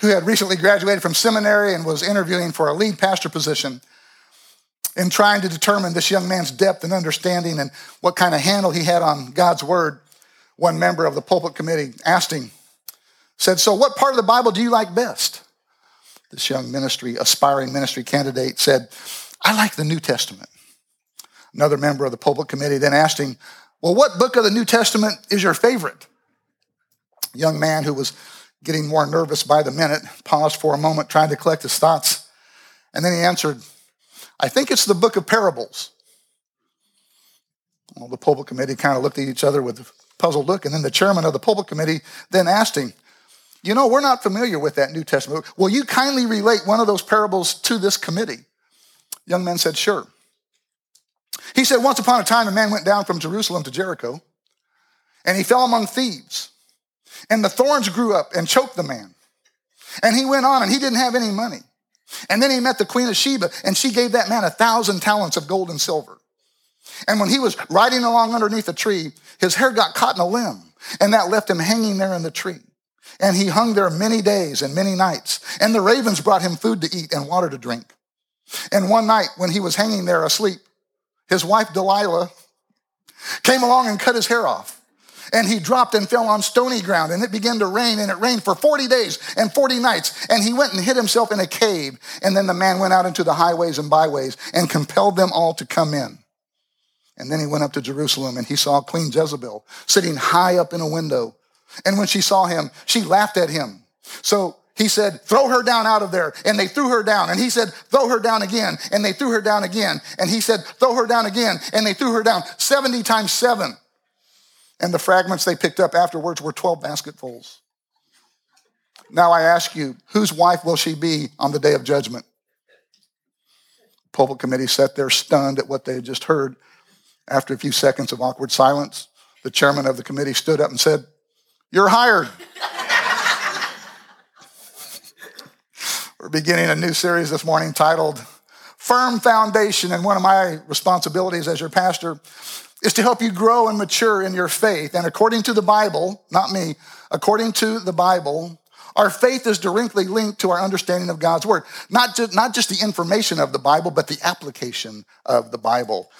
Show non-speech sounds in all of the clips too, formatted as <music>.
who had recently graduated from seminary and was interviewing for a lead pastor position. In trying to determine this young man's depth and understanding and what kind of handle he had on God's word, one member of the pulpit committee asked him, said, So, what part of the Bible do you like best? This young ministry, aspiring ministry candidate said, I like the New Testament. Another member of the pulpit committee then asked him, Well, what book of the New Testament is your favorite? Young man who was getting more nervous by the minute, paused for a moment, trying to collect his thoughts. And then he answered, I think it's the book of parables. Well, the pulpit committee kind of looked at each other with a puzzled look, and then the chairman of the pulpit committee then asked him, You know, we're not familiar with that New Testament. Will you kindly relate one of those parables to this committee? young man said, Sure. He said, Once upon a time, a man went down from Jerusalem to Jericho, and he fell among thieves. And the thorns grew up and choked the man. And he went on, and he didn't have any money. And then he met the queen of Sheba, and she gave that man a thousand talents of gold and silver. And when he was riding along underneath a tree, his hair got caught in a limb, and that left him hanging there in the tree. And he hung there many days and many nights. And the ravens brought him food to eat and water to drink. And one night, when he was hanging there asleep, his wife Delilah came along and cut his hair off and he dropped and fell on stony ground and it began to rain and it rained for 40 days and 40 nights and he went and hid himself in a cave and then the man went out into the highways and byways and compelled them all to come in and then he went up to jerusalem and he saw queen jezebel sitting high up in a window and when she saw him she laughed at him so he said, throw her down out of there. And they threw her down. And he said, throw her down again. And they threw her down again. And he said, throw her down again. And they threw her down 70 times seven. And the fragments they picked up afterwards were 12 basketfuls. Now I ask you, whose wife will she be on the day of judgment? The pulpit committee sat there stunned at what they had just heard. After a few seconds of awkward silence, the chairman of the committee stood up and said, You're hired. <laughs> We're beginning a new series this morning titled Firm Foundation. And one of my responsibilities as your pastor is to help you grow and mature in your faith. And according to the Bible, not me, according to the Bible, our faith is directly linked to our understanding of God's word. Not just, not just the information of the Bible, but the application of the Bible.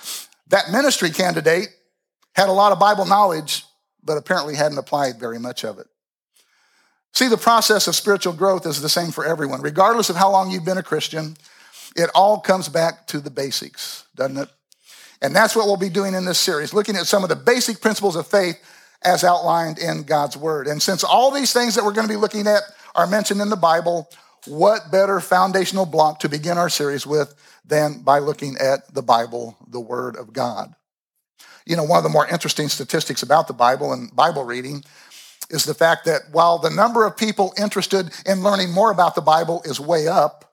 That ministry candidate had a lot of Bible knowledge, but apparently hadn't applied very much of it. See, the process of spiritual growth is the same for everyone. Regardless of how long you've been a Christian, it all comes back to the basics, doesn't it? And that's what we'll be doing in this series, looking at some of the basic principles of faith as outlined in God's Word. And since all these things that we're going to be looking at are mentioned in the Bible, what better foundational block to begin our series with than by looking at the Bible, the Word of God? You know, one of the more interesting statistics about the Bible and Bible reading is the fact that while the number of people interested in learning more about the Bible is way up,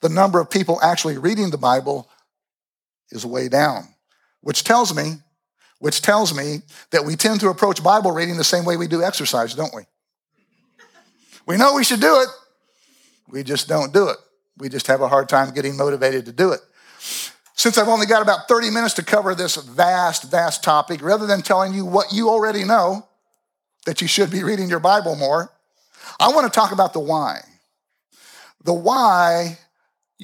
the number of people actually reading the Bible is way down which tells me, which tells me that we tend to approach Bible reading the same way we do exercise, don't we? We know we should do it. We just don't do it. We just have a hard time getting motivated to do it. Since I've only got about 30 minutes to cover this vast, vast topic, rather than telling you what you already know, that you should be reading your Bible more, I want to talk about the why. The why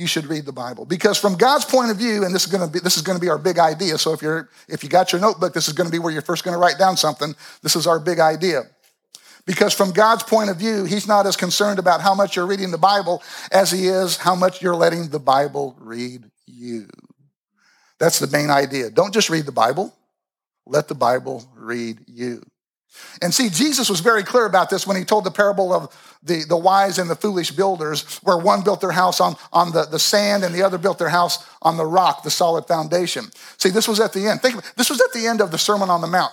you should read the Bible. Because from God's point of view, and this is going to be this is to be our big idea. So if you're if you got your notebook, this is going to be where you're first going to write down something. This is our big idea. Because from God's point of view, He's not as concerned about how much you're reading the Bible as He is how much you're letting the Bible read you. That's the main idea. Don't just read the Bible, let the Bible read you. And see, Jesus was very clear about this when he told the parable of the, the wise and the foolish builders, where one built their house on, on the, the sand and the other built their house on the rock, the solid foundation. See, this was at the end. Think this was at the end of the Sermon on the Mount.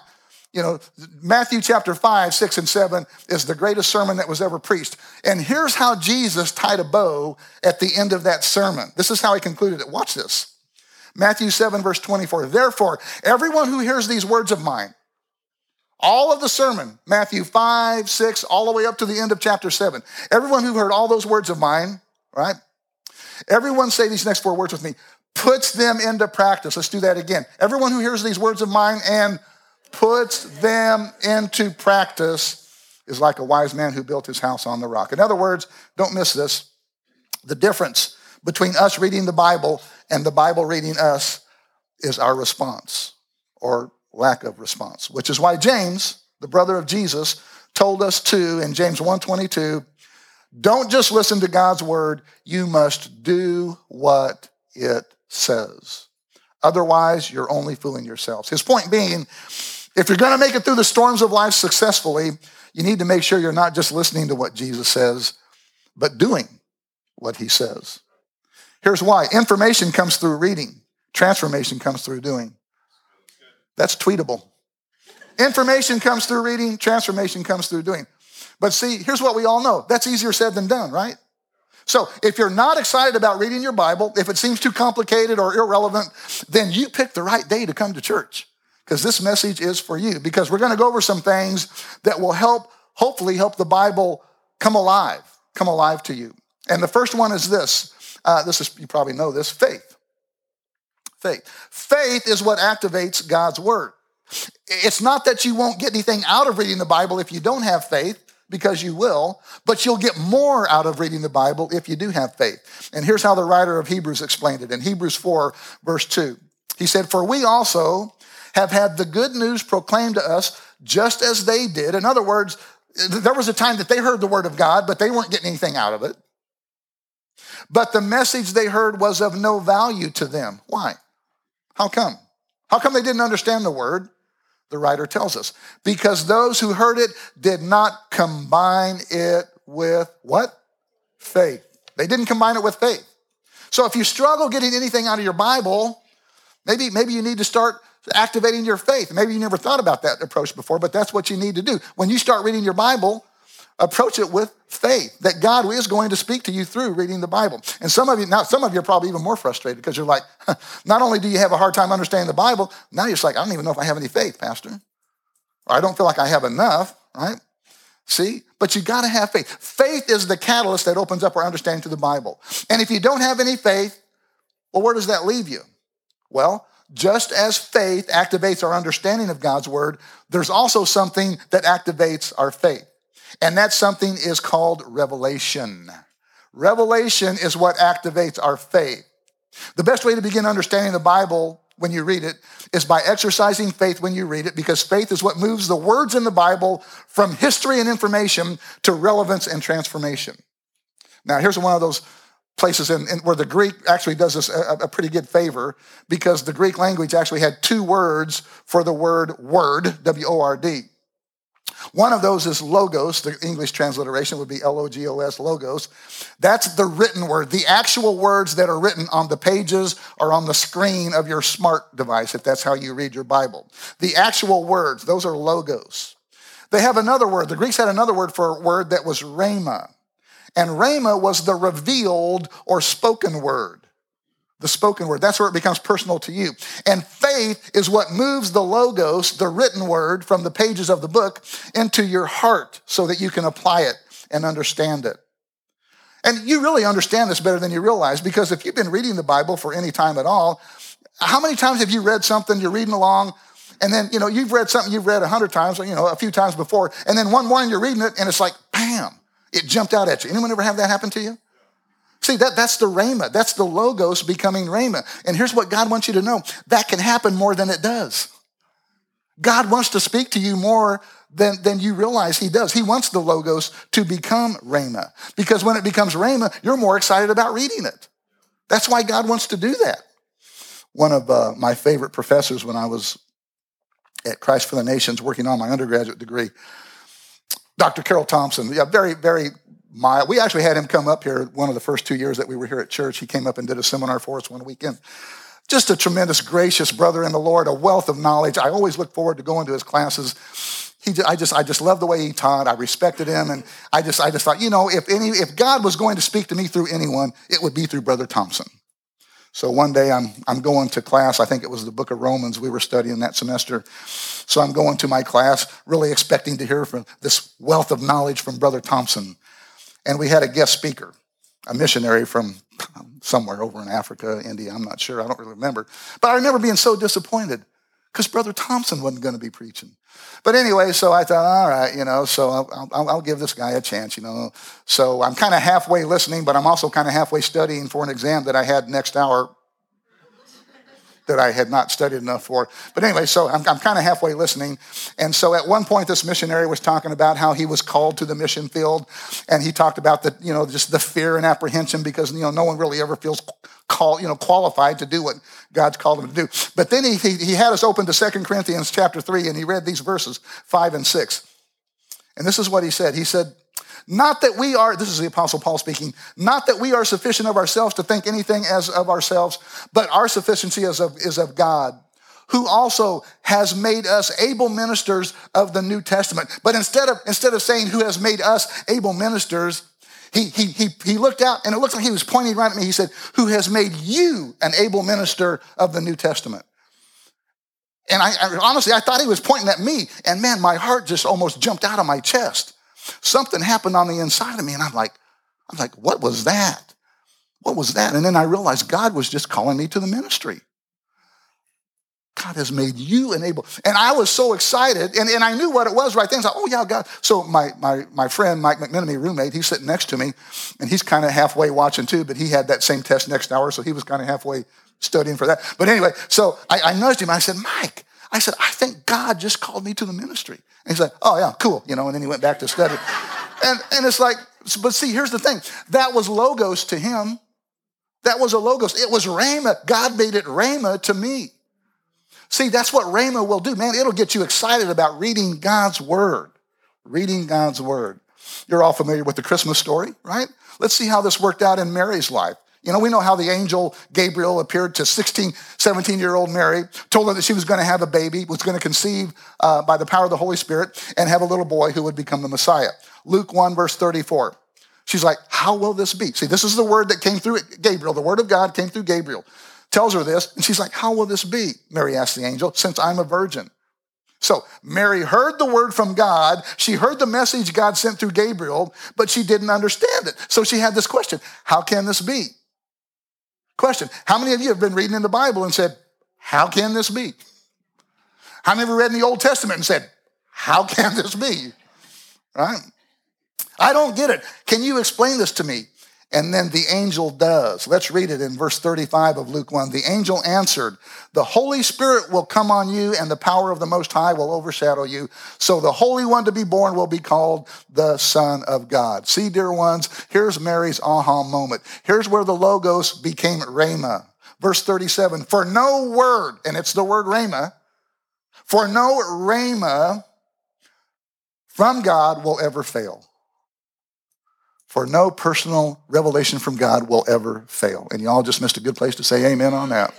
you know, Matthew chapter 5, 6, and 7 is the greatest sermon that was ever preached. And here's how Jesus tied a bow at the end of that sermon. This is how he concluded it. Watch this. Matthew 7, verse 24. Therefore, everyone who hears these words of mine, all of the sermon, Matthew 5, 6, all the way up to the end of chapter 7. Everyone who heard all those words of mine, right? Everyone say these next four words with me puts them into practice. Let's do that again. Everyone who hears these words of mine and puts them into practice is like a wise man who built his house on the rock. In other words, don't miss this. The difference between us reading the Bible and the Bible reading us is our response or lack of response, which is why James, the brother of Jesus, told us to in James 1:22, don't just listen to God's word, you must do what it says. Otherwise, you're only fooling yourselves. His point being, if you're going to make it through the storms of life successfully, you need to make sure you're not just listening to what Jesus says, but doing what he says. Here's why information comes through reading, transformation comes through doing. That's tweetable. Information comes through reading, transformation comes through doing. But see, here's what we all know that's easier said than done, right? So if you're not excited about reading your Bible, if it seems too complicated or irrelevant, then you pick the right day to come to church because this message is for you. Because we're going to go over some things that will help, hopefully, help the Bible come alive, come alive to you. And the first one is this. Uh, this is you probably know this: faith. Faith. Faith is what activates God's word. It's not that you won't get anything out of reading the Bible if you don't have faith, because you will, but you'll get more out of reading the Bible if you do have faith. And here's how the writer of Hebrews explained it in Hebrews 4, verse 2. He said, For we also, have had the good news proclaimed to us just as they did. In other words, there was a time that they heard the word of God, but they weren't getting anything out of it. But the message they heard was of no value to them. Why? How come? How come they didn't understand the word? The writer tells us. Because those who heard it did not combine it with what? Faith. They didn't combine it with faith. So if you struggle getting anything out of your Bible, maybe, maybe you need to start activating your faith. Maybe you never thought about that approach before, but that's what you need to do. When you start reading your Bible, approach it with faith that God is going to speak to you through reading the Bible. And some of you, now some of you are probably even more frustrated because you're like, <laughs> not only do you have a hard time understanding the Bible, now you're just like, I don't even know if I have any faith, Pastor. Or I don't feel like I have enough, right? See? But you got to have faith. Faith is the catalyst that opens up our understanding to the Bible. And if you don't have any faith, well, where does that leave you? Well, just as faith activates our understanding of God's word, there's also something that activates our faith. And that something is called revelation. Revelation is what activates our faith. The best way to begin understanding the Bible when you read it is by exercising faith when you read it, because faith is what moves the words in the Bible from history and information to relevance and transformation. Now, here's one of those places in, in, where the Greek actually does us a, a, pretty good favor because the Greek language actually had two words for the word word, W O R D. One of those is logos. The English transliteration would be L O G O S, logos. That's the written word, the actual words that are written on the pages or on the screen of your smart device, if that's how you read your Bible. The actual words, those are logos. They have another word. The Greeks had another word for a word that was rhema. And Rhema was the revealed or spoken word. The spoken word. That's where it becomes personal to you. And faith is what moves the logos, the written word from the pages of the book, into your heart so that you can apply it and understand it. And you really understand this better than you realize because if you've been reading the Bible for any time at all, how many times have you read something, you're reading along, and then, you know, you've read something you've read a hundred times, or, you know, a few times before, and then one morning you're reading it and it's like, bam, it jumped out at you. Anyone ever have that happen to you? See, that, that's the rhema. That's the logos becoming rhema. And here's what God wants you to know. That can happen more than it does. God wants to speak to you more than, than you realize he does. He wants the logos to become rhema. Because when it becomes rhema, you're more excited about reading it. That's why God wants to do that. One of uh, my favorite professors when I was at Christ for the Nations working on my undergraduate degree, Dr. Carol Thompson, yeah, very, very mild. We actually had him come up here one of the first two years that we were here at church. He came up and did a seminar for us one weekend. Just a tremendous, gracious brother in the Lord, a wealth of knowledge. I always look forward to going to his classes. He, I just, I just love the way he taught. I respected him, and I just, I just thought, you know, if any, if God was going to speak to me through anyone, it would be through Brother Thompson. So one day I'm, I'm going to class. I think it was the book of Romans we were studying that semester. So I'm going to my class, really expecting to hear from this wealth of knowledge from Brother Thompson. And we had a guest speaker, a missionary from somewhere over in Africa, India, I'm not sure, I don't really remember. But I remember being so disappointed because Brother Thompson wasn't going to be preaching. But anyway, so I thought, all right, you know, so I'll, I'll, I'll give this guy a chance, you know. So I'm kind of halfway listening, but I'm also kind of halfway studying for an exam that I had next hour that I had not studied enough for. But anyway, so I'm, I'm kind of halfway listening. And so at one point, this missionary was talking about how he was called to the mission field. And he talked about the, you know, just the fear and apprehension because, you know, no one really ever feels call, you know, qualified to do what God's called him to do. But then he, he, he had us open to Second Corinthians chapter 3, and he read these verses 5 and 6. And this is what he said. He said, not that we are, this is the Apostle Paul speaking, not that we are sufficient of ourselves to think anything as of ourselves, but our sufficiency is of, is of God, who also has made us able ministers of the New Testament. But instead of, instead of saying who has made us able ministers, he, he, he, he looked out and it looked like he was pointing right at me. He said, Who has made you an able minister of the New Testament? And I, I honestly, I thought he was pointing at me. And man, my heart just almost jumped out of my chest. Something happened on the inside of me, and I'm like, I'm like, what was that? What was that? And then I realized God was just calling me to the ministry. God has made you an able. And I was so excited, and, and I knew what it was right then. I was like, oh, yeah, God. So my, my, my friend, Mike McMenemy, roommate, he's sitting next to me, and he's kind of halfway watching too, but he had that same test next hour, so he was kind of halfway studying for that. But anyway, so I, I nudged him. I said, Mike, I said, I think God just called me to the ministry. And he's like, oh, yeah, cool. You know, and then he went back to study. <laughs> and, and it's like, but see, here's the thing that was logos to him. That was a logos. It was Rhema. God made it Rhema to me. See, that's what Rhema will do. Man, it'll get you excited about reading God's word. Reading God's word. You're all familiar with the Christmas story, right? Let's see how this worked out in Mary's life. You know, we know how the angel Gabriel appeared to 16, 17 year old Mary, told her that she was going to have a baby, was going to conceive uh, by the power of the Holy Spirit, and have a little boy who would become the Messiah. Luke 1, verse 34. She's like, How will this be? See, this is the word that came through Gabriel. The word of God came through Gabriel. Tells her this, and she's like, How will this be? Mary asked the angel, Since I'm a virgin. So Mary heard the word from God. She heard the message God sent through Gabriel, but she didn't understand it. So she had this question How can this be? Question How many of you have been reading in the Bible and said, How can this be? How many have read in the Old Testament and said, How can this be? Right? I don't get it. Can you explain this to me? And then the angel does. Let's read it in verse 35 of Luke 1. The angel answered, The Holy Spirit will come on you, and the power of the Most High will overshadow you. So the Holy One to be born will be called the Son of God. See, dear ones, here's Mary's aha moment. Here's where the Logos became Rhema. Verse 37 For no word, and it's the word Rhema, for no Rhema from God will ever fail for no personal revelation from God will ever fail. And y'all just missed a good place to say amen on that.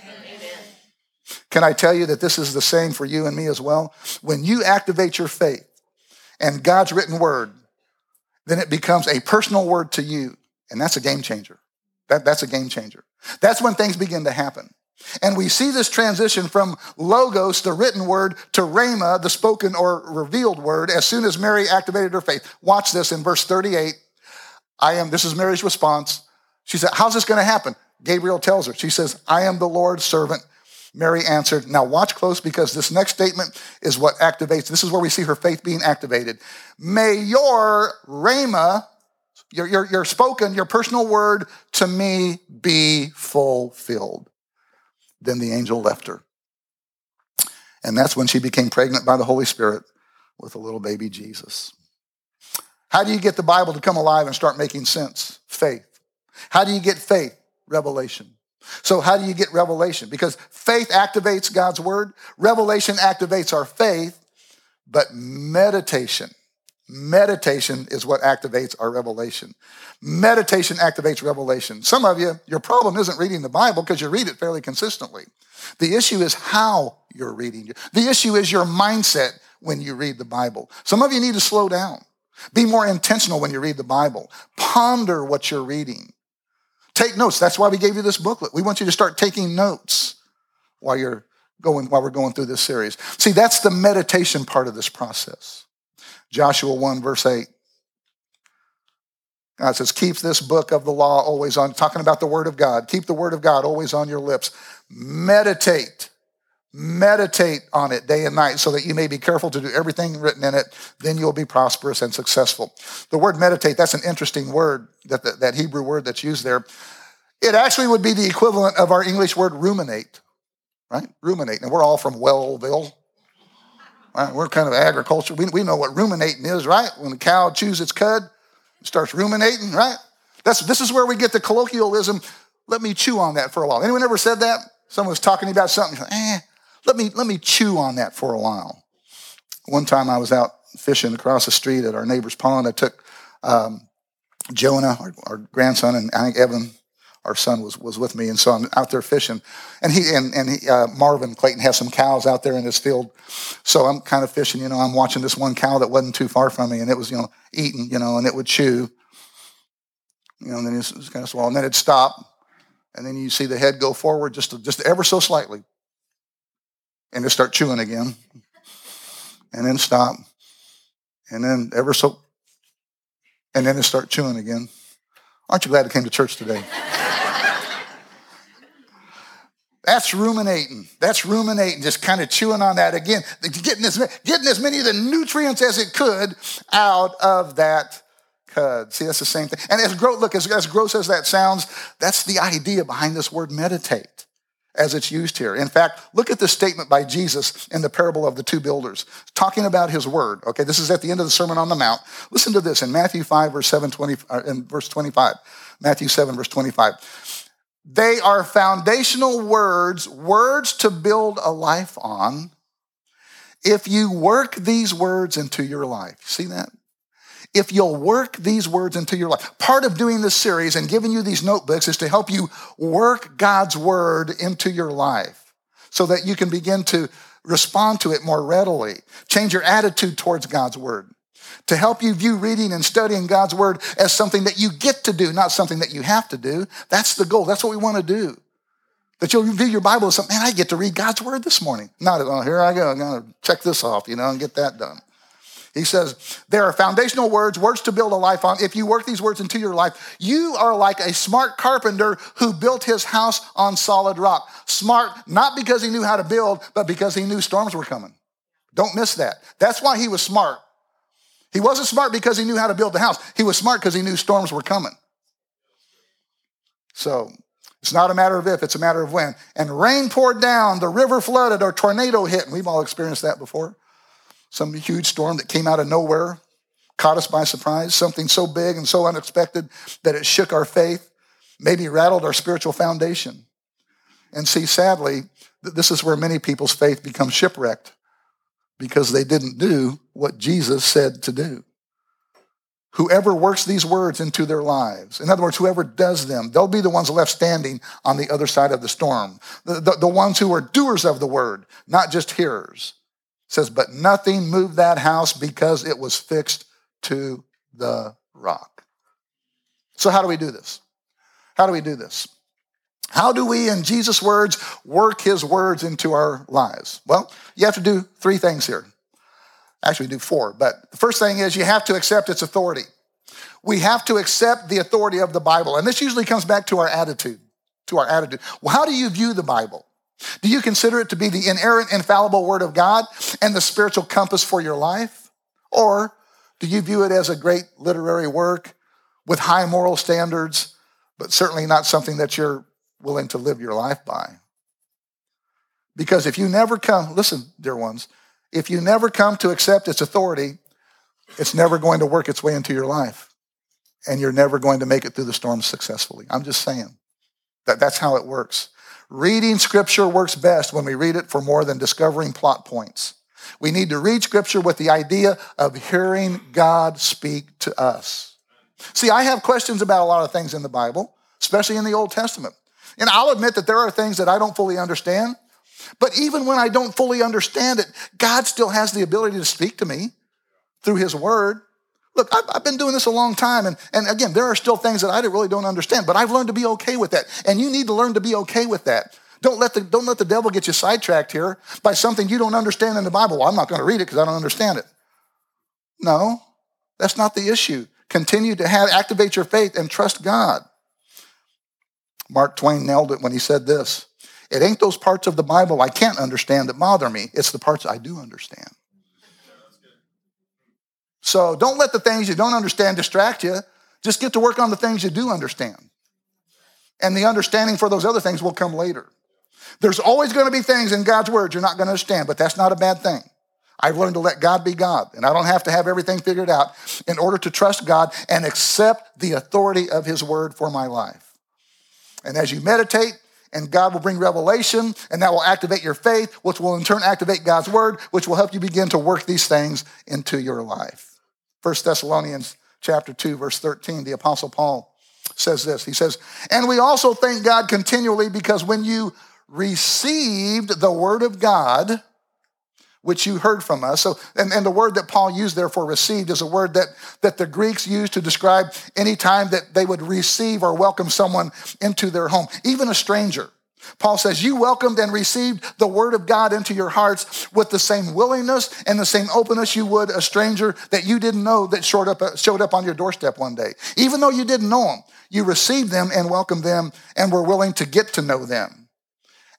Can I tell you that this is the same for you and me as well? When you activate your faith and God's written word, then it becomes a personal word to you. And that's a game changer. That, that's a game changer. That's when things begin to happen. And we see this transition from logos, the written word, to rhema, the spoken or revealed word, as soon as Mary activated her faith. Watch this in verse 38 I am, this is Mary's response. She said, How's this going to happen? Gabriel tells her. She says, I am the Lord's servant. Mary answered, Now watch close because this next statement is what activates. This is where we see her faith being activated. May your rhema, your, your, your spoken, your personal word to me be fulfilled. Then the angel left her. And that's when she became pregnant by the Holy Spirit with a little baby Jesus. How do you get the Bible to come alive and start making sense? Faith. How do you get faith? Revelation. So, how do you get revelation? Because faith activates God's word, revelation activates our faith, but meditation, Meditation is what activates our revelation. Meditation activates revelation. Some of you, your problem isn't reading the Bible because you read it fairly consistently. The issue is how you're reading. The issue is your mindset when you read the Bible. Some of you need to slow down. Be more intentional when you read the Bible. Ponder what you're reading. Take notes. That's why we gave you this booklet. We want you to start taking notes while you're going while we're going through this series. See, that's the meditation part of this process. Joshua 1, verse 8. God says, Keep this book of the law always on, talking about the word of God. Keep the word of God always on your lips. Meditate. Meditate on it day and night so that you may be careful to do everything written in it. Then you'll be prosperous and successful. The word meditate, that's an interesting word, that, that, that Hebrew word that's used there. It actually would be the equivalent of our English word ruminate, right? Ruminate. And we're all from Wellville, Right? We're kind of agriculture. We, we know what ruminating is, right? When the cow chews its cud, it starts ruminating, right? That's, this is where we get the colloquialism, let me chew on that for a while. Anyone ever said that? Someone was talking about something, eh, let me, let me chew on that for a while. One time I was out fishing across the street at our neighbor's pond. I took um, Jonah, our, our, grandson, and I think Evan our son was, was with me, and so I'm out there fishing, and he and, and he, uh, Marvin Clayton has some cows out there in his field, so I'm kind of fishing. You know, I'm watching this one cow that wasn't too far from me, and it was you know eating, you know, and it would chew, you know, and then it was, kind of swallow, and then it'd stop, and then you see the head go forward just just ever so slightly, and it start chewing again, and then stop, and then ever so, and then it start chewing again. Aren't you glad I came to church today? That's ruminating. That's ruminating, just kind of chewing on that again, getting as, getting as many of the nutrients as it could out of that cud. See, that's the same thing. And as gross, look, as, as gross as that sounds, that's the idea behind this word meditate as it's used here. In fact, look at the statement by Jesus in the parable of the two builders, talking about his word. Okay, this is at the end of the Sermon on the Mount. Listen to this in Matthew 5, verse 7, 20, uh, in verse 25. Matthew 7, verse 25. They are foundational words, words to build a life on. If you work these words into your life, see that? If you'll work these words into your life, part of doing this series and giving you these notebooks is to help you work God's word into your life so that you can begin to respond to it more readily, change your attitude towards God's word to help you view reading and studying God's word as something that you get to do, not something that you have to do. That's the goal. That's what we want to do. That you'll view your Bible as something, man, I get to read God's word this morning. Not, oh, here I go. I'm going to check this off, you know, and get that done. He says, there are foundational words, words to build a life on. If you work these words into your life, you are like a smart carpenter who built his house on solid rock. Smart, not because he knew how to build, but because he knew storms were coming. Don't miss that. That's why he was smart. He wasn't smart because he knew how to build the house. He was smart because he knew storms were coming. So it's not a matter of if, it's a matter of when. And rain poured down, the river flooded, or tornado hit. And we've all experienced that before. Some huge storm that came out of nowhere, caught us by surprise, something so big and so unexpected that it shook our faith, maybe rattled our spiritual foundation. And see, sadly, this is where many people's faith becomes shipwrecked because they didn't do what Jesus said to do. Whoever works these words into their lives, in other words, whoever does them, they'll be the ones left standing on the other side of the storm. The, the, the ones who are doers of the word, not just hearers. Says, but nothing moved that house because it was fixed to the rock. So, how do we do this? How do we do this? How do we, in Jesus' words, work his words into our lives? Well, you have to do three things here. Actually, do four, but the first thing is you have to accept its authority. We have to accept the authority of the Bible. And this usually comes back to our attitude. To our attitude. Well, how do you view the Bible? Do you consider it to be the inerrant, infallible Word of God and the spiritual compass for your life? Or do you view it as a great literary work with high moral standards, but certainly not something that you're willing to live your life by. Because if you never come, listen, dear ones, if you never come to accept its authority, it's never going to work its way into your life. And you're never going to make it through the storm successfully. I'm just saying that that's how it works. Reading scripture works best when we read it for more than discovering plot points. We need to read scripture with the idea of hearing God speak to us. See, I have questions about a lot of things in the Bible, especially in the Old Testament. And I'll admit that there are things that I don't fully understand. But even when I don't fully understand it, God still has the ability to speak to me through His Word. Look, I've, I've, been doing this a long time, and, and again, there are still things that I really don't understand, but I've learned to be okay with that. And you need to learn to be okay with that. Don't let the, don't let the devil get you sidetracked here by something you don't understand in the Bible. Well, I'm not going to read it because I don't understand it. No, that's not the issue. Continue to have activate your faith and trust God. Mark Twain nailed it when he said this. It ain't those parts of the Bible I can't understand that bother me. It's the parts I do understand. So don't let the things you don't understand distract you. Just get to work on the things you do understand. And the understanding for those other things will come later. There's always going to be things in God's word you're not going to understand, but that's not a bad thing. I've learned to let God be God, and I don't have to have everything figured out in order to trust God and accept the authority of His word for my life. And as you meditate, and God will bring revelation, and that will activate your faith, which will in turn activate God's word, which will help you begin to work these things into your life. 1 Thessalonians chapter 2, verse 13, the Apostle Paul says this. He says, And we also thank God continually because when you received the word of God, which you heard from us. So, and, and the word that Paul used there for received is a word that, that the Greeks used to describe any time that they would receive or welcome someone into their home, even a stranger. Paul says, You welcomed and received the word of God into your hearts with the same willingness and the same openness you would a stranger that you didn't know that showed up, uh, showed up on your doorstep one day. Even though you didn't know them, you received them and welcomed them and were willing to get to know them.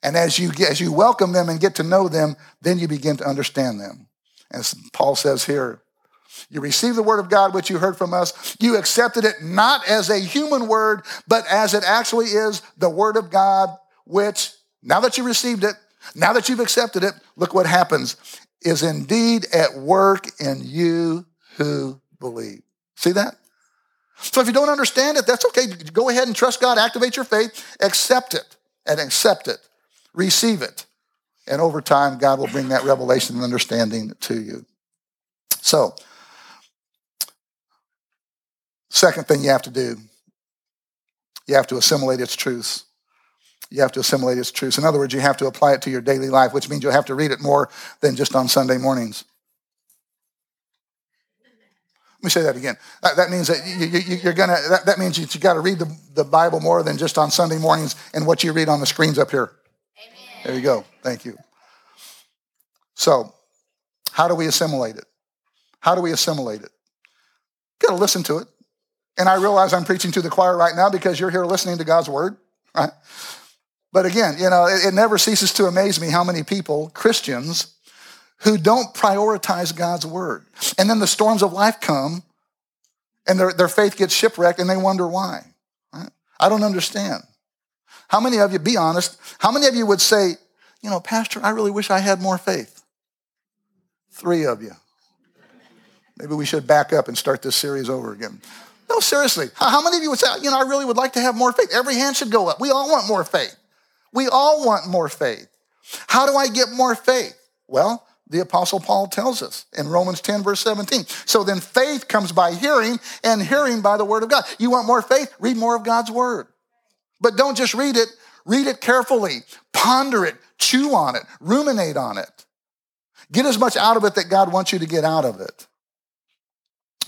And as you, as you welcome them and get to know them, then you begin to understand them. As Paul says here, you received the word of God, which you heard from us. You accepted it not as a human word, but as it actually is the word of God, which now that you received it, now that you've accepted it, look what happens, is indeed at work in you who believe. See that? So if you don't understand it, that's okay. Go ahead and trust God, activate your faith, accept it, and accept it receive it. And over time, God will bring that revelation and understanding to you. So, second thing you have to do, you have to assimilate its truths. You have to assimilate its truths. In other words, you have to apply it to your daily life, which means you'll have to read it more than just on Sunday mornings. Let me say that again. That, that means that you, are gonna. That, that means you, you got to read the, the Bible more than just on Sunday mornings and what you read on the screens up here. There you go. Thank you. So, how do we assimilate it? How do we assimilate it? Got to listen to it. And I realize I'm preaching to the choir right now because you're here listening to God's word, right? But again, you know, it, it never ceases to amaze me how many people, Christians, who don't prioritize God's word. And then the storms of life come and their, their faith gets shipwrecked and they wonder why. Right? I don't understand. How many of you, be honest, how many of you would say, you know, Pastor, I really wish I had more faith? Three of you. Maybe we should back up and start this series over again. No, seriously. How many of you would say, you know, I really would like to have more faith? Every hand should go up. We all want more faith. We all want more faith. How do I get more faith? Well, the apostle Paul tells us in Romans 10 verse 17. So then faith comes by hearing and hearing by the word of God. You want more faith? Read more of God's word. But don't just read it, read it carefully, ponder it, chew on it, ruminate on it. Get as much out of it that God wants you to get out of it.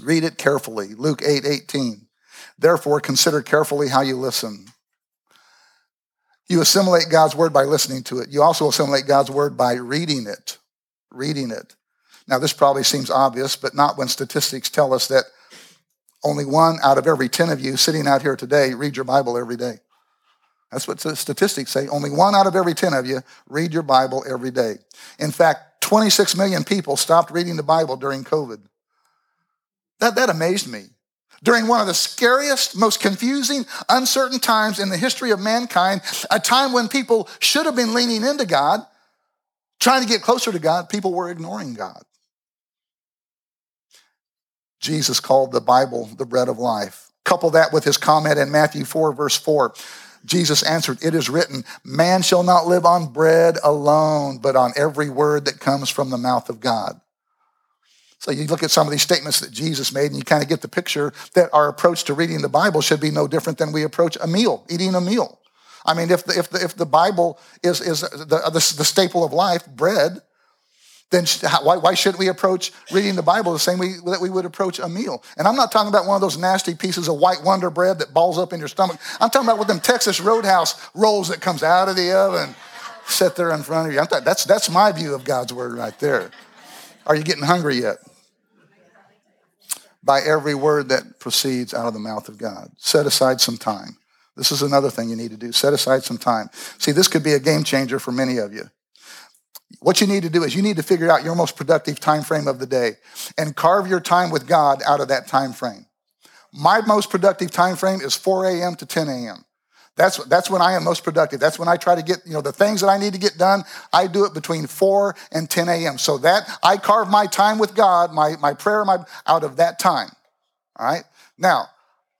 Read it carefully. Luke 8 18. Therefore, consider carefully how you listen. You assimilate God's word by listening to it. You also assimilate God's word by reading it. Reading it. Now, this probably seems obvious, but not when statistics tell us that only one out of every 10 of you sitting out here today read your Bible every day. That's what the statistics say. Only one out of every 10 of you read your Bible every day. In fact, 26 million people stopped reading the Bible during COVID. That, that amazed me. During one of the scariest, most confusing, uncertain times in the history of mankind, a time when people should have been leaning into God, trying to get closer to God, people were ignoring God. Jesus called the Bible the bread of life. Couple that with his comment in Matthew 4, verse 4 Jesus answered, It is written, man shall not live on bread alone, but on every word that comes from the mouth of God. So you look at some of these statements that Jesus made, and you kind of get the picture that our approach to reading the Bible should be no different than we approach a meal, eating a meal. I mean, if the, if the, if the Bible is, is the, the, the staple of life, bread, then why, why shouldn't we approach reading the Bible the same way that we would approach a meal? And I'm not talking about one of those nasty pieces of white wonder bread that balls up in your stomach. I'm talking about with them Texas Roadhouse rolls that comes out of the oven, sit there in front of you. I Th- that's, that's my view of God's word right there. Are you getting hungry yet? By every word that proceeds out of the mouth of God. Set aside some time. This is another thing you need to do. Set aside some time. See, this could be a game changer for many of you. What you need to do is you need to figure out your most productive time frame of the day and carve your time with God out of that time frame. My most productive time frame is 4 a.m. to 10 a.m. That's, that's when I am most productive. That's when I try to get, you know, the things that I need to get done, I do it between 4 and 10 a.m. So that I carve my time with God, my, my prayer, my, out of that time. All right? Now,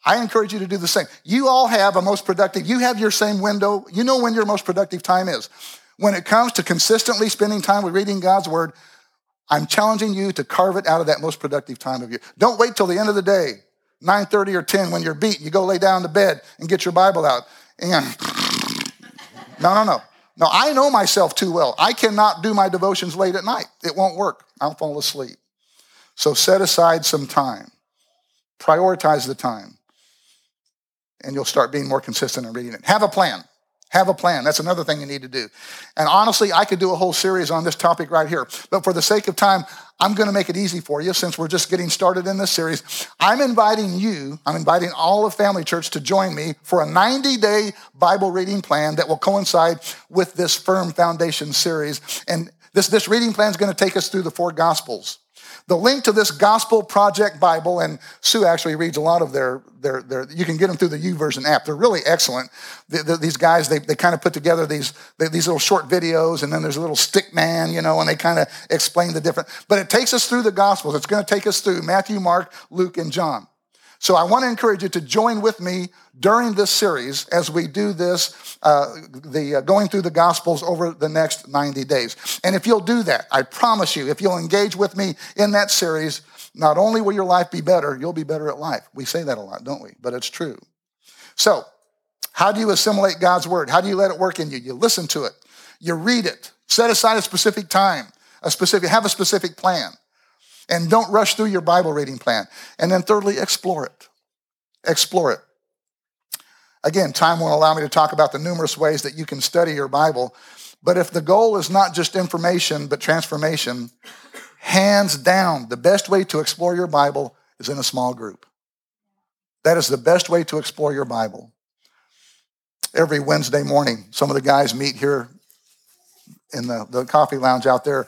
I encourage you to do the same. You all have a most productive, you have your same window. You know when your most productive time is. When it comes to consistently spending time with reading God's word, I'm challenging you to carve it out of that most productive time of year. Don't wait till the end of the day, 9:30 or 10 when you're beat. You go lay down to bed and get your Bible out. And no, no, no. No, I know myself too well. I cannot do my devotions late at night. It won't work. I'll fall asleep. So set aside some time. Prioritize the time. And you'll start being more consistent in reading it. Have a plan. Have a plan. That's another thing you need to do. And honestly, I could do a whole series on this topic right here. But for the sake of time, I'm going to make it easy for you since we're just getting started in this series. I'm inviting you, I'm inviting all of Family Church to join me for a 90 day Bible reading plan that will coincide with this Firm Foundation series. And this, this reading plan is going to take us through the four Gospels. The link to this Gospel Project Bible, and Sue actually reads a lot of their, their, their you can get them through the YouVersion app. They're really excellent. The, the, these guys, they, they kind of put together these, they, these little short videos, and then there's a little stick man, you know, and they kind of explain the different, but it takes us through the Gospels. It's going to take us through Matthew, Mark, Luke, and John. So I want to encourage you to join with me during this series as we do this, uh, the uh, going through the Gospels over the next 90 days. And if you'll do that, I promise you, if you'll engage with me in that series, not only will your life be better, you'll be better at life. We say that a lot, don't we? But it's true. So, how do you assimilate God's word? How do you let it work in you? You listen to it, you read it, set aside a specific time, a specific, have a specific plan. And don't rush through your Bible reading plan. And then thirdly, explore it. Explore it. Again, time won't allow me to talk about the numerous ways that you can study your Bible. But if the goal is not just information, but transformation, hands down, the best way to explore your Bible is in a small group. That is the best way to explore your Bible. Every Wednesday morning, some of the guys meet here in the, the coffee lounge out there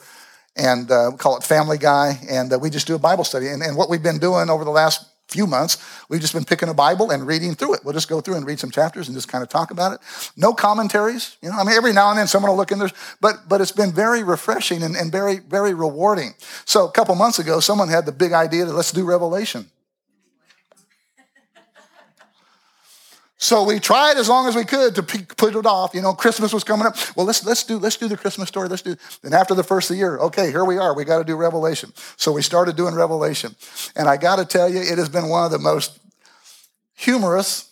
and uh, we call it Family Guy, and uh, we just do a Bible study. And, and what we've been doing over the last few months, we've just been picking a Bible and reading through it. We'll just go through and read some chapters and just kind of talk about it. No commentaries, you know. I mean, every now and then someone will look in there, but but it's been very refreshing and, and very very rewarding. So a couple months ago, someone had the big idea that let's do Revelation. So we tried as long as we could to put it off. You know, Christmas was coming up. Well, let's let's do let's do the Christmas story. Let's do. And after the first of the year, okay, here we are. We got to do Revelation. So we started doing Revelation, and I got to tell you, it has been one of the most humorous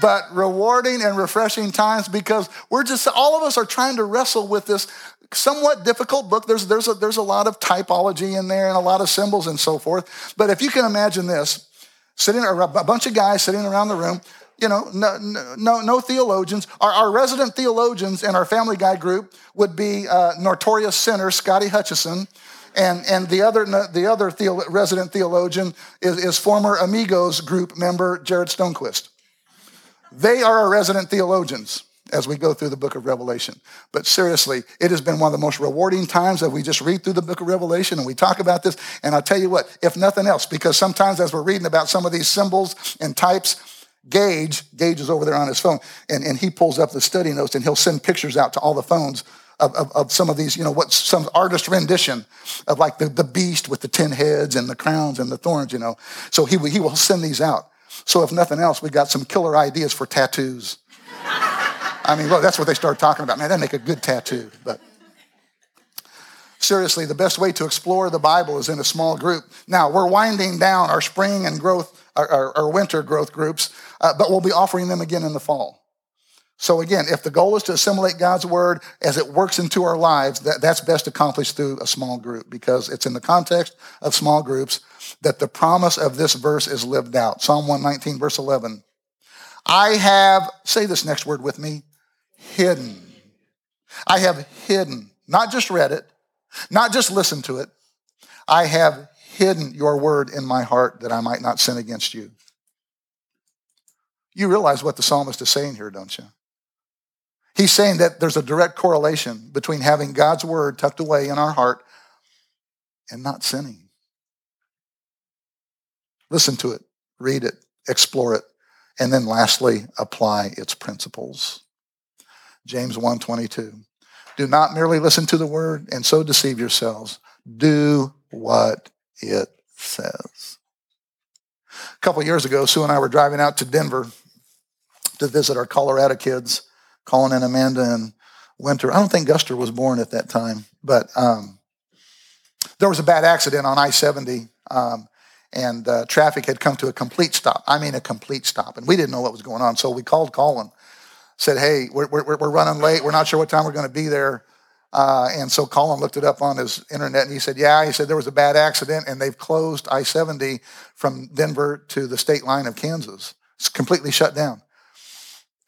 but rewarding and refreshing times because we're just all of us are trying to wrestle with this somewhat difficult book. There's there's a, there's a lot of typology in there and a lot of symbols and so forth. But if you can imagine this, sitting a bunch of guys sitting around the room you know, no, no, no theologians. Our, our, resident theologians in our Family Guy group would be uh, notorious sinner Scotty Hutchison, and, and the other, the other theo, resident theologian is, is former Amigos group member Jared Stonequist. They are our resident theologians as we go through the book of Revelation. But seriously, it has been one of the most rewarding times that we just read through the book of Revelation and we talk about this. And I'll tell you what, if nothing else, because sometimes as we're reading about some of these symbols and types, Gage, Gage is over there on his phone, and, and he pulls up the study notes and he'll send pictures out to all the phones of, of, of, some of these, you know, what some artist rendition of like the, the beast with the ten heads and the crowns and the thorns, you know. So he, he will send these out. So if nothing else, we got some killer ideas for tattoos. I mean, well, that's what they start talking about. Man, that'd make a good tattoo. But seriously, the best way to explore the Bible is in a small group. Now, we're winding down our spring and growth, our, our, winter growth groups, uh, but we'll be offering them again in the fall. So again, if the goal is to assimilate God's word as it works into our lives, that, that's best accomplished through a small group because it's in the context of small groups that the promise of this verse is lived out. Psalm 119, verse 11. I have, say this next word with me, hidden. I have hidden, not just read it, not just listened to it. I have hidden your word in my heart that I might not sin against you. You realize what the psalmist is saying here, don't you? He's saying that there's a direct correlation between having God's word tucked away in our heart and not sinning. Listen to it, read it, explore it, and then lastly, apply its principles. James 1:22. Do not merely listen to the word and so deceive yourselves. Do what it says. A couple years ago, Sue and I were driving out to Denver to visit our Colorado kids Colin and Amanda and Winter. I don't think Guster was born at that time, but um, there was a bad accident on I 70, um, and uh, traffic had come to a complete stop. I mean, a complete stop. And we didn't know what was going on. So we called Colin, said, Hey, we're, we're, we're running late. We're not sure what time we're going to be there. Uh, and so Colin looked it up on his internet and he said, Yeah, he said there was a bad accident and they've closed I 70 from Denver to the state line of Kansas. It's completely shut down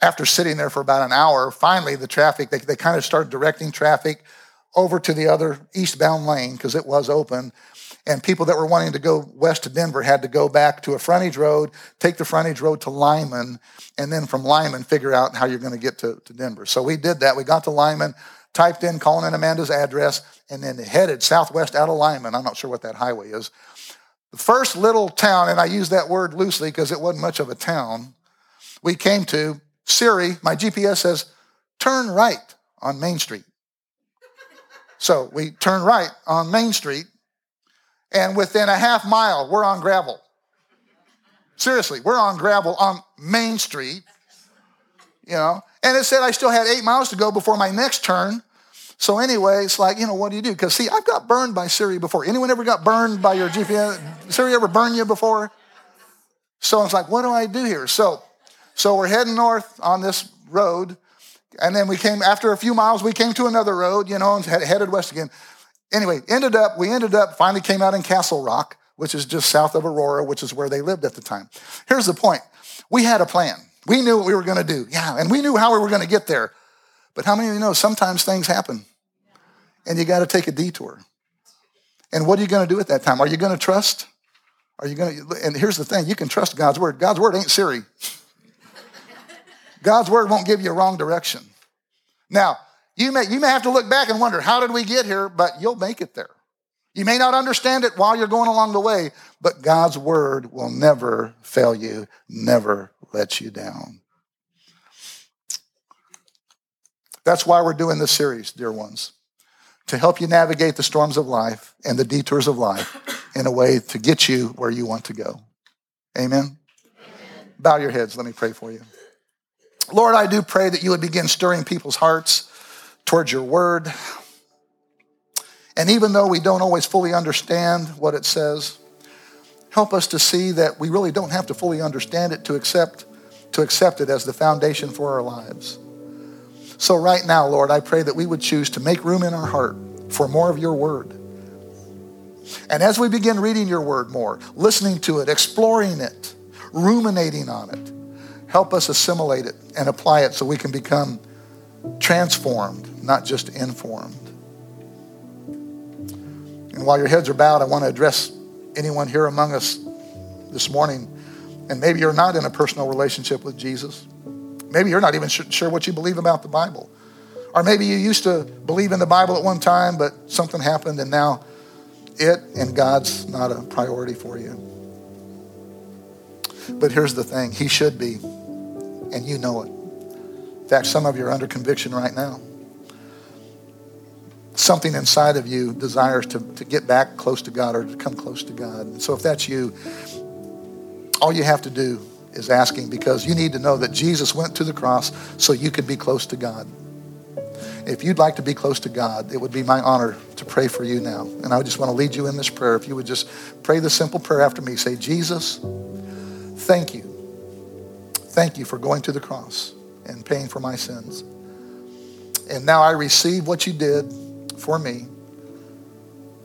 after sitting there for about an hour, finally the traffic, they, they kind of started directing traffic over to the other eastbound lane because it was open. And people that were wanting to go west to Denver had to go back to a frontage road, take the frontage road to Limon, and then from Limon figure out how you're going to get to, to Denver. So we did that. We got to Limon, typed in Colin and Amanda's address, and then headed southwest out of Limon. I'm not sure what that highway is. The first little town, and I use that word loosely because it wasn't much of a town, we came to Siri, my GPS says, turn right on Main Street. So we turn right on Main Street, and within a half mile, we're on gravel. Seriously, we're on gravel on Main Street, you know. And it said I still had eight miles to go before my next turn. So anyway, it's like, you know, what do you do? Because see, I've got burned by Siri before. Anyone ever got burned by your GPS? Siri ever burn you before? So it's like, what do I do here? So so we're heading north on this road. And then we came, after a few miles, we came to another road, you know, and headed west again. Anyway, ended up, we ended up, finally came out in Castle Rock, which is just south of Aurora, which is where they lived at the time. Here's the point we had a plan. We knew what we were going to do. Yeah, and we knew how we were going to get there. But how many of you know sometimes things happen and you got to take a detour? And what are you going to do at that time? Are you going to trust? Are you going to, and here's the thing you can trust God's word. God's word ain't Siri. <laughs> God's word won't give you a wrong direction. Now, you may, you may have to look back and wonder, how did we get here? But you'll make it there. You may not understand it while you're going along the way, but God's word will never fail you, never let you down. That's why we're doing this series, dear ones, to help you navigate the storms of life and the detours of life in a way to get you where you want to go. Amen? Amen. Bow your heads. Let me pray for you. Lord, I do pray that you would begin stirring people's hearts towards your word. And even though we don't always fully understand what it says, help us to see that we really don't have to fully understand it to accept to accept it as the foundation for our lives. So right now, Lord, I pray that we would choose to make room in our heart for more of your word. And as we begin reading your word more, listening to it, exploring it, ruminating on it, Help us assimilate it and apply it so we can become transformed, not just informed. And while your heads are bowed, I want to address anyone here among us this morning. And maybe you're not in a personal relationship with Jesus. Maybe you're not even sure what you believe about the Bible. Or maybe you used to believe in the Bible at one time, but something happened and now it and God's not a priority for you. But here's the thing He should be and you know it. In fact, some of you are under conviction right now. Something inside of you desires to, to get back close to God or to come close to God. And so if that's you, all you have to do is asking because you need to know that Jesus went to the cross so you could be close to God. If you'd like to be close to God, it would be my honor to pray for you now. And I just want to lead you in this prayer. If you would just pray the simple prayer after me say, Jesus, thank you. Thank you for going to the cross and paying for my sins. And now I receive what you did for me,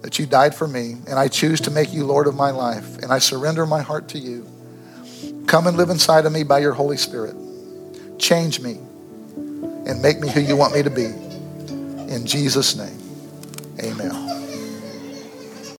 that you died for me, and I choose to make you Lord of my life, and I surrender my heart to you. Come and live inside of me by your Holy Spirit. Change me and make me who you want me to be. In Jesus' name, amen.